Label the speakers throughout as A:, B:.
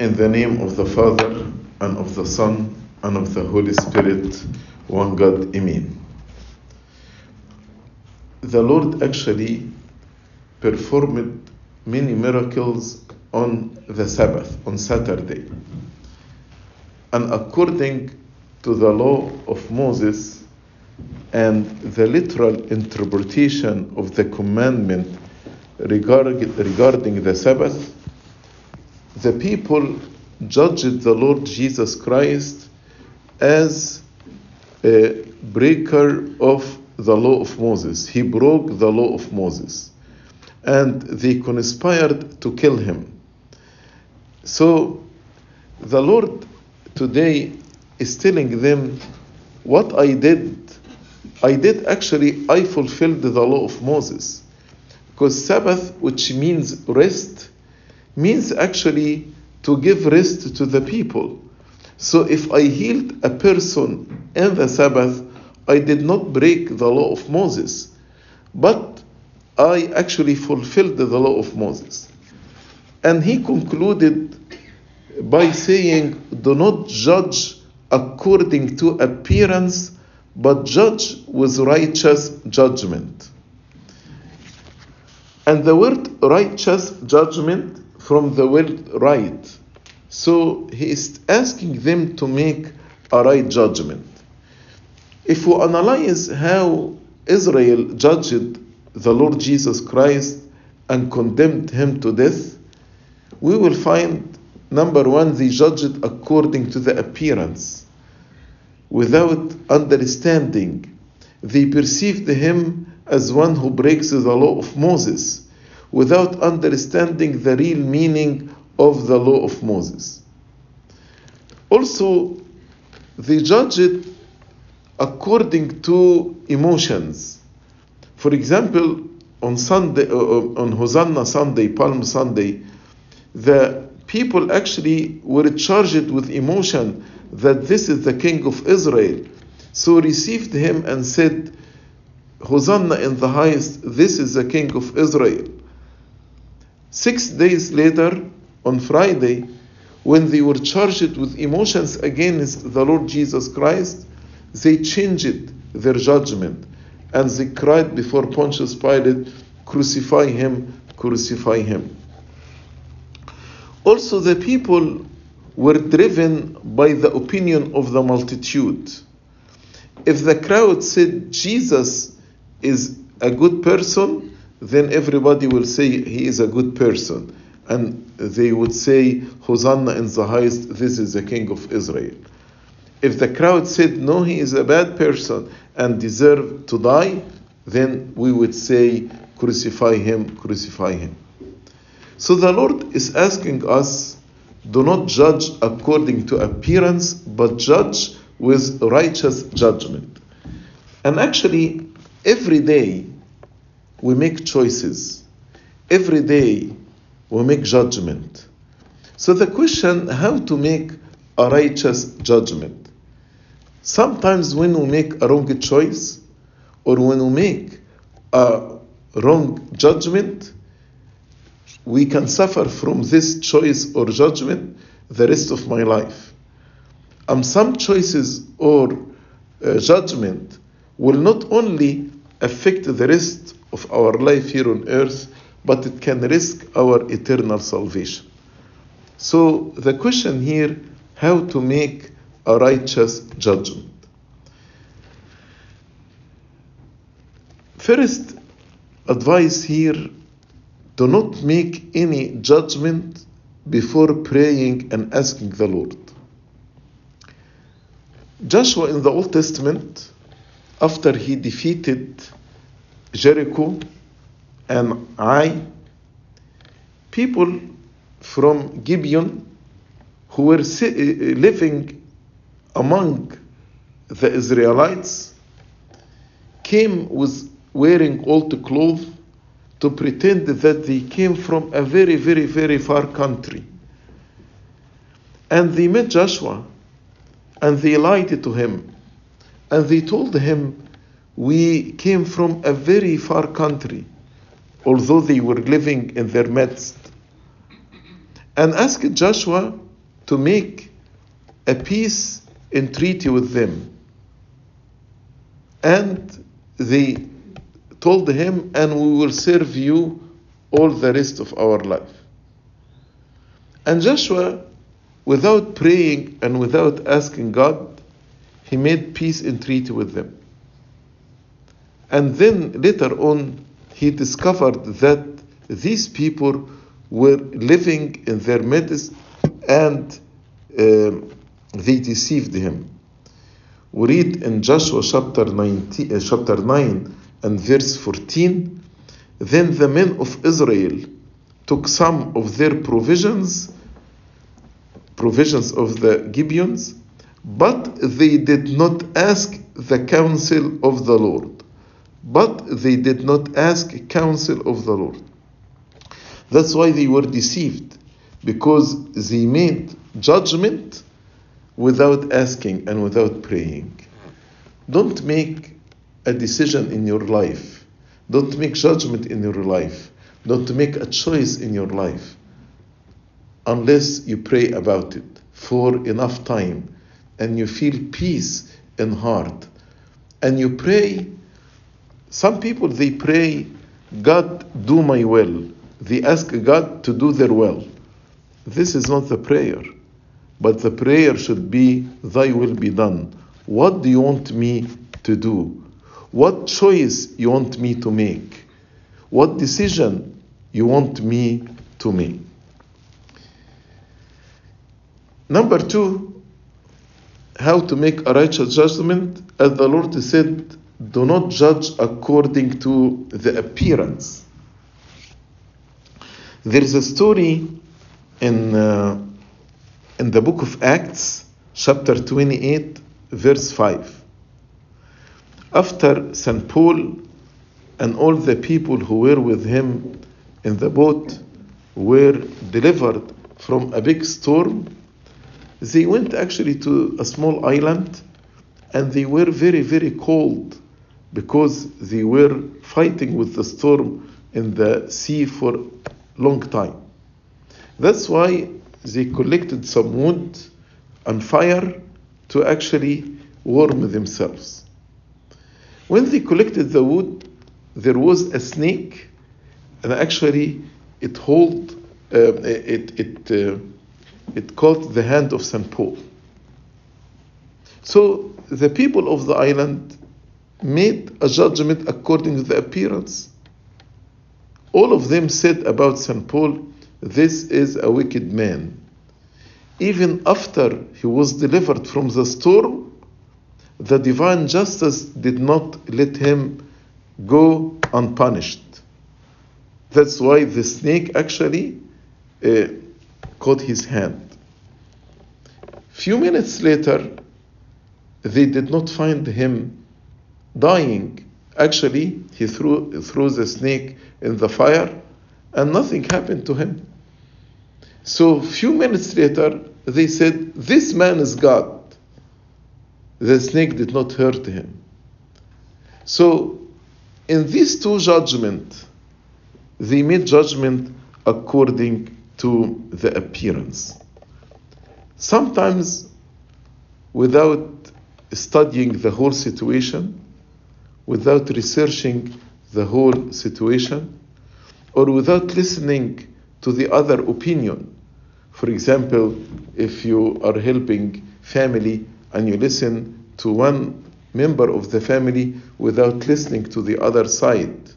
A: In the name of the Father, and of the Son, and of the Holy Spirit, one God, Amen. The Lord actually performed many miracles on the Sabbath, on Saturday. And according to the law of Moses and the literal interpretation of the commandment regarding, the Sabbath, the people judged the Lord Jesus Christ as a breaker of the law of Moses. He broke the law of Moses. And they conspired to kill him. So the Lord today is telling them, What I did, I did actually, I fulfilled the law of Moses. Because Sabbath, which means rest, means actually to give rest to the people. So if I healed a person in the Sabbath, I did not break the law of Moses, but I actually fulfilled the law of Moses. And he concluded by saying, Do not judge according to appearance, but judge with righteous judgment. And the word righteous judgment from the word right. So he is asking them to make a right judgment. If we analyze how Israel judged the Lord Jesus Christ and condemned him to death, we will find number one, they judged according to the appearance without understanding. They perceived him as one who breaks the law of Moses without understanding the real meaning of the law of Moses. Also, they judged according to emotions. For example, on Sunday, uh, on Hosanna Sunday, Palm Sunday, the people actually were charged with emotion that this is the King of Israel. So received him and said, Hosanna in the highest, this is the King of Israel. Six days later, on Friday, when they were charged with emotions against the Lord Jesus Christ, they changed their judgment and they cried before Pontius Pilate, Crucify him, crucify him. Also, the people were driven by the opinion of the multitude. If the crowd said Jesus is a good person, then everybody will say he is a good person. And they would say, Hosanna in the highest, this is the King of Israel. If the crowd said, no, he is a bad person and deserve to die, then we would say, crucify him, crucify him. So the Lord is asking us, do not judge according to appearance, but judge with righteous judgment. And actually, every day we make choices. Every day we make judgment. So the question how to make a righteous judgment. Sometimes when we make a wrong choice or when we make a wrong judgment, we can suffer from this choice or judgment the rest of my life. And some choices or uh, judgment will not only affect the rest of our life here on earth, but it can risk our eternal salvation. So the question here, how to make a righteous judgment. First advice here, do not make any judgment before praying and asking the Lord. Joshua in the Old Testament, after he defeated Jericho and Ai, people from Gibeon who were eh, eh, living among the Israelites came with wearing old clothes to pretend that they came from a very, very, very far country. And they met Joshua and they lied to him and they told him, We came from a very far country, although they were living in their midst. And asked Joshua to make a peace in treaty with them. And they told him, and we will serve you all the rest of our life. And Joshua, without praying and without asking God, he made peace and treaty with them. And then later on, he discovered that these people were living in their midst and um, they deceived him. We read in Joshua chapter, 19, uh, chapter 9 and verse 14 Then the men of Israel took some of their provisions, provisions of the Gibeons, but they did not ask the counsel of the Lord. But they did not ask counsel of the Lord. That's why they were deceived, because they made judgment without asking and without praying. Don't make a decision in your life. Don't make judgment in your life. Don't make a choice in your life unless you pray about it for enough time and you feel peace in heart and you pray some people they pray god do my will. They ask god to do their will. This is not the prayer but the prayer should be thy will be done. What do you want me to do? What choice you want me to make? What decision you want me to make? Number 2 how to make a righteous judgment. As the lord said do not judge according to the appearance there is a story in uh, in the book of acts chapter 28 verse 5 after St. Paul and all the people who were with him in the boat were delivered from a big storm, they went actually to a small island and they were very, very cold because they were fighting with the storm in the sea for a long time. That's why they collected some wood and fire to actually warm themselves. When they collected the wood, there was a snake, and actually it hold uh, it it uh, it caught the hand of Saint Paul. So the people of the island made a judgment according to the appearance. All of them said about Saint Paul, "This is a wicked man." Even after he was delivered from the storm, the divine justice did not let him go unpunished. That's why the snake actually uh, caught his hand. Few minutes later, they did not find him dying. Actually, he threw, threw the snake in the fire and nothing happened to him. So, few minutes later, they said, This man is God the snake did not hurt him. So, in these two judgments, they made judgment according to the appearance. Sometimes, without studying the whole situation, without researching the whole situation, or without listening to the other opinion. For example, if you are helping family and you listen to one member of the family without listening to the other side.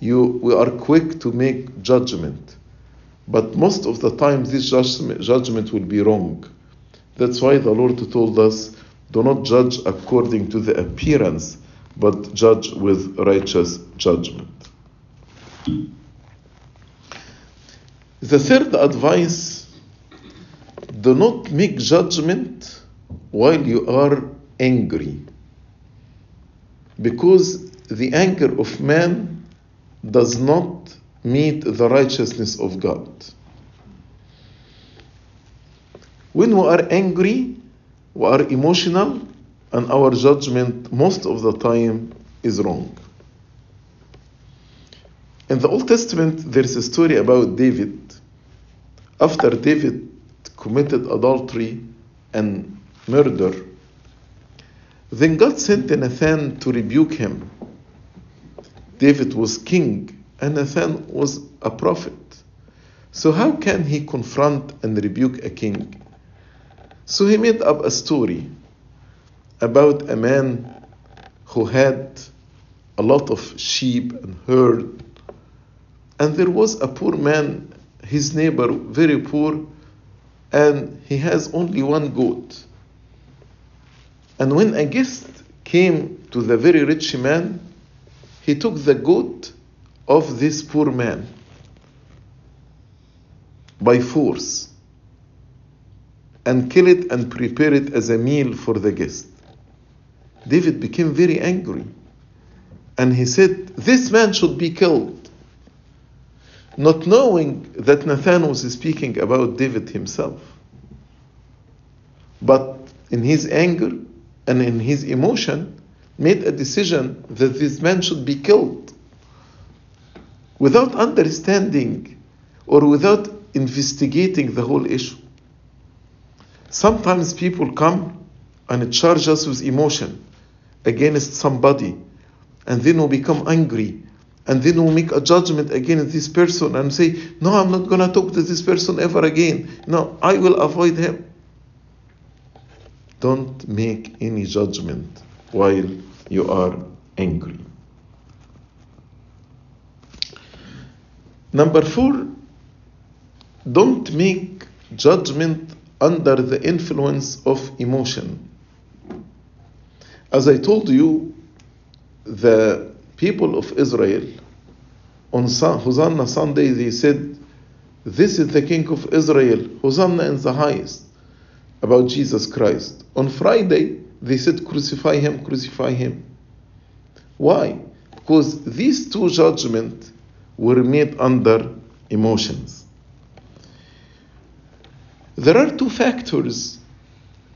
A: You, we are quick to make judgment, but most of the time this judgment, judgment will be wrong. That's why the Lord told us, do not judge according to the appearance, but judge with righteous judgment. The third advice do not make judgment while you are angry. Because the anger of man does not meet the righteousness of God. When we are angry, we are emotional, and our judgment most of the time is wrong. In the Old Testament, there is a story about David. After David committed adultery and murder. Then God sent Nathan to rebuke him. David was king, and Nathan was a prophet. So, how can he confront and rebuke a king? So, he made up a story about a man who had a lot of sheep and herd. And there was a poor man, his neighbor, very poor, and he has only one goat. And when a guest came to the very rich man, he took the goat of this poor man by force and kill it and prepare it as a meal for the guest. David became very angry and he said, This man should be killed. Not knowing that Nathan was speaking about David himself. But in his anger and in his emotion, made a decision that this man should be killed without understanding or without investigating the whole issue. Sometimes people come and charge us with emotion against somebody, and then we become angry, and then we make a judgment against this person and say, No, I'm not going to talk to this person ever again. No, I will avoid him. Don't make any judgment while you are angry. Number four, don't make judgment under the influence of emotion. As I told you, the people of Israel on Hosanna Sunday they said, This is the King of Israel, Hosanna in the highest, about Jesus Christ. On Friday, they said, Crucify him, crucify him. Why? Because these two judgments were made under emotions. There are two factors,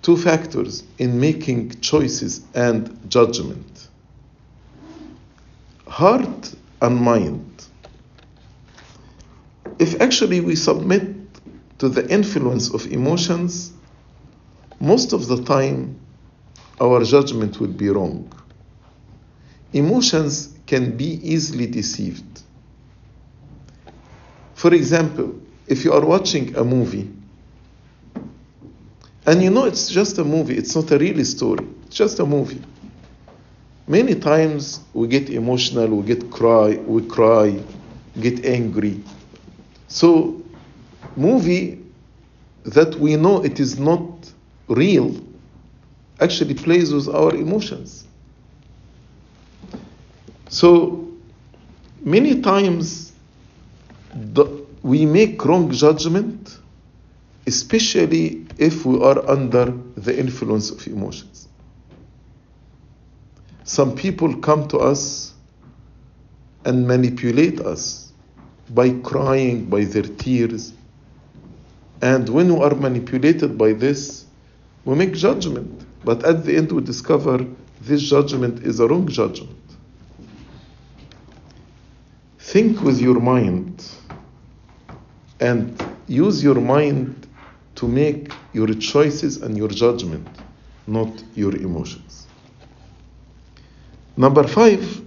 A: two factors in making choices and judgment heart and mind. If actually we submit to the influence of emotions, most of the time our judgment would be wrong. Emotions can be easily deceived. For example, if you are watching a movie and you know it's just a movie, it's not a real story, it's just a movie. Many times we get emotional, we get cry, we cry, get angry. So movie that we know it is not real actually plays with our emotions. So many times the, we make wrong judgment, especially if we are under the influence of emotions. Some people come to us and manipulate us by crying, by their tears. And when we are manipulated by this, we make judgment. But at the end, we discover this judgment is a wrong judgment. Think with your mind and use your mind to make your choices and your judgment, not your emotions. Number five,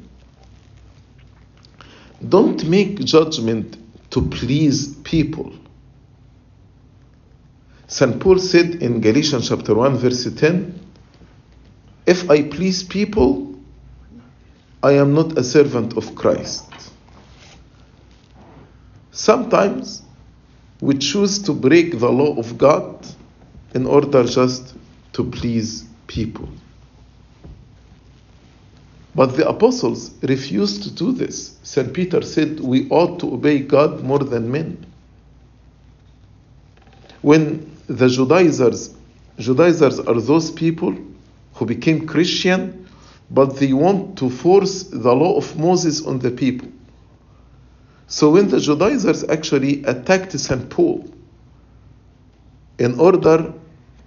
A: don't make judgment to please people. St. Paul said in Galatians chapter 1, verse 10, If I please people, I am not a servant of Christ. Sometimes we choose to break the law of God in order just to please people. But the apostles refused to do this. St. Peter said we ought to obey God more than men. When the Judaizers, Judaizers are those people who became Christian, but they want to force the law of Moses on the people. So when the Judaizers actually attacked St. Paul in order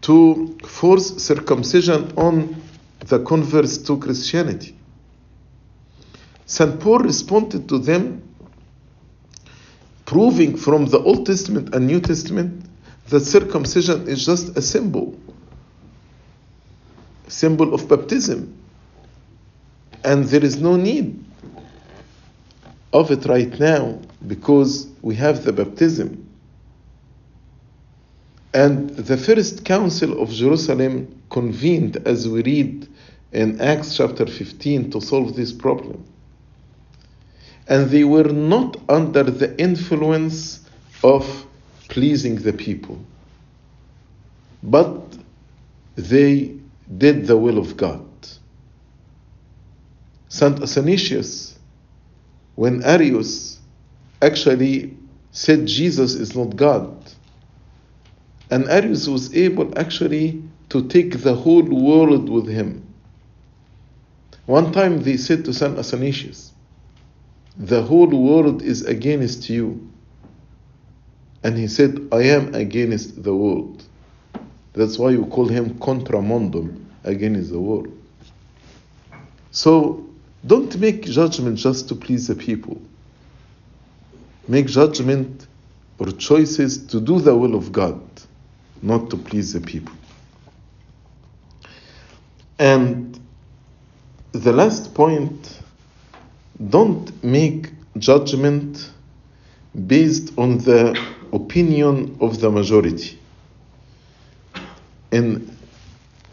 A: to force circumcision on the converts to Christianity, St. Paul responded to them, proving from the Old Testament and New Testament that circumcision is just a symbol, a symbol of baptism, and there is no need of it right now because we have the baptism. And the first council of Jerusalem convened, as we read in Acts chapter 15, to solve this problem. And they were not under the influence of pleasing the people, but they did the will of God. Saint Athanasius, when Arius actually said Jesus is not God, and Arius was able actually to take the whole world with him. One time they said to Saint Athanasius, The whole world is against you. And he said, I am against the world. That's why you call him contra mundum, against the world. So don't make judgment just to please the people. Make judgment or choices to do the will of God not to please the people. And the last point don't make judgment based on the opinion of the majority. In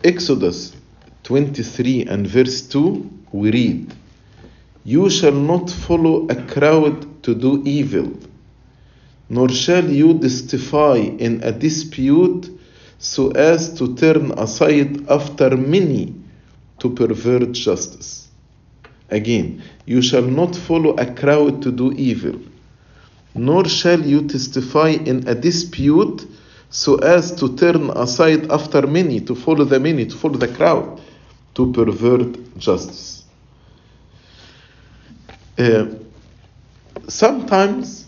A: Exodus 23 and verse 2, we read, You shall not follow a crowd to do evil nor shall you testify in a dispute so as to turn aside after many to pervert justice. Again, you shall not follow a crowd to do evil, nor shall you testify in a dispute so as to turn aside after many, to follow the many, to follow the crowd, to pervert justice. Uh, sometimes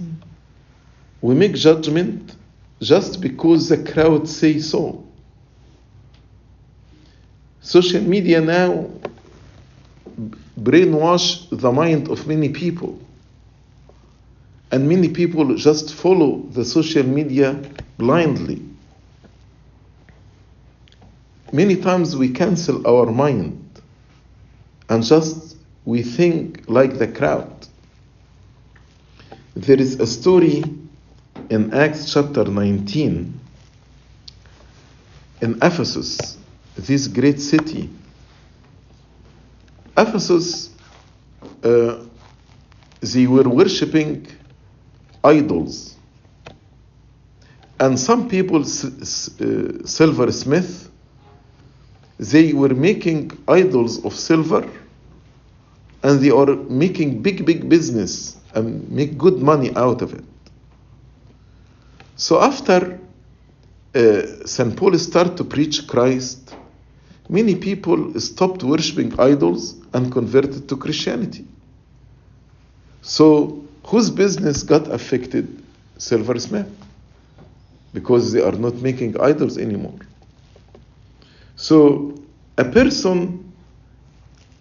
A: we make judgment just because the crowd say so. Social media now brainwash the mind of many people. And many people just follow the social media blindly. Many times we cancel our mind and just we think like the crowd. There is a story in Acts chapter 19, in Ephesus, this great city, Ephesus, uh, they were worshipping idols. And some people, uh, silversmith, they were making idols of silver and they are making big, big business and make good money out of it. So after uh, St. Paul started to preach Christ, many people stopped worshipping idols and converted to Christianity. So whose business got affected? Silversmith. Because they are not making idols anymore. So a person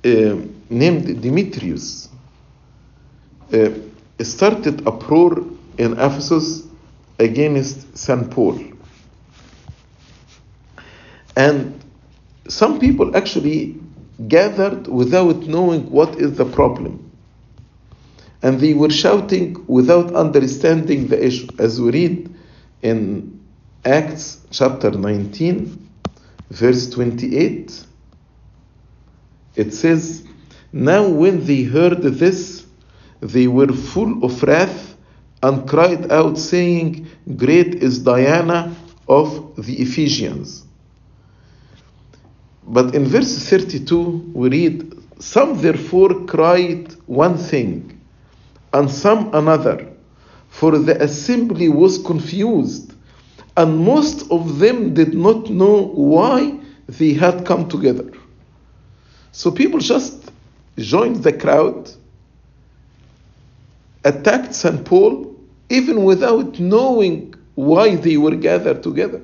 A: uh, named Demetrius uh, started uproar in Ephesus against St. Paul. And some people actually gathered without knowing what is the problem. And they were shouting without understanding the issue. As we read in Acts chapter 19, verse 28, it says, Now when they heard this, they were full of wrath and cried out, saying, Great is Diana of the Ephesians. But in verse 32, we read, Some therefore cried one thing, and some another, for the assembly was confused, and most of them did not know why they had come together. So people just joined the crowd attacked St. Paul even without knowing why they were gathered together.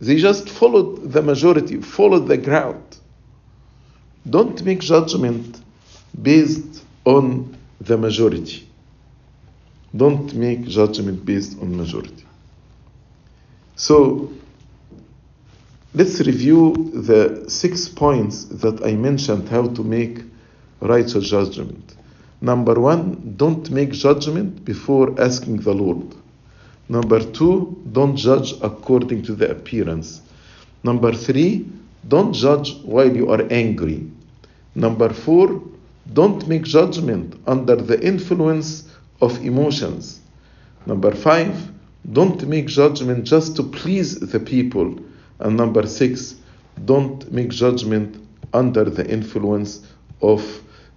A: They just followed the majority, followed the crowd. Don't make judgment based on the majority. Don't make judgment based on majority. So let's review the six points that I mentioned how to make righteous judgment. Number one, don't make judgment before asking the Lord. Number two, don't judge according to the appearance. Number three, don't judge while you are angry. Number four, don't make judgment under the influence of emotions. Number five, don't make judgment just to please the people. And number six, don't make judgment under the influence of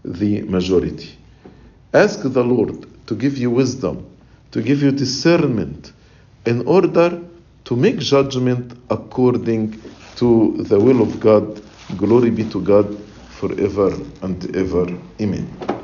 A: the majority. Ask the Lord to give you wisdom, to give you discernment, in order to make judgment according to the will of God. Glory be to God forever and ever. Amen.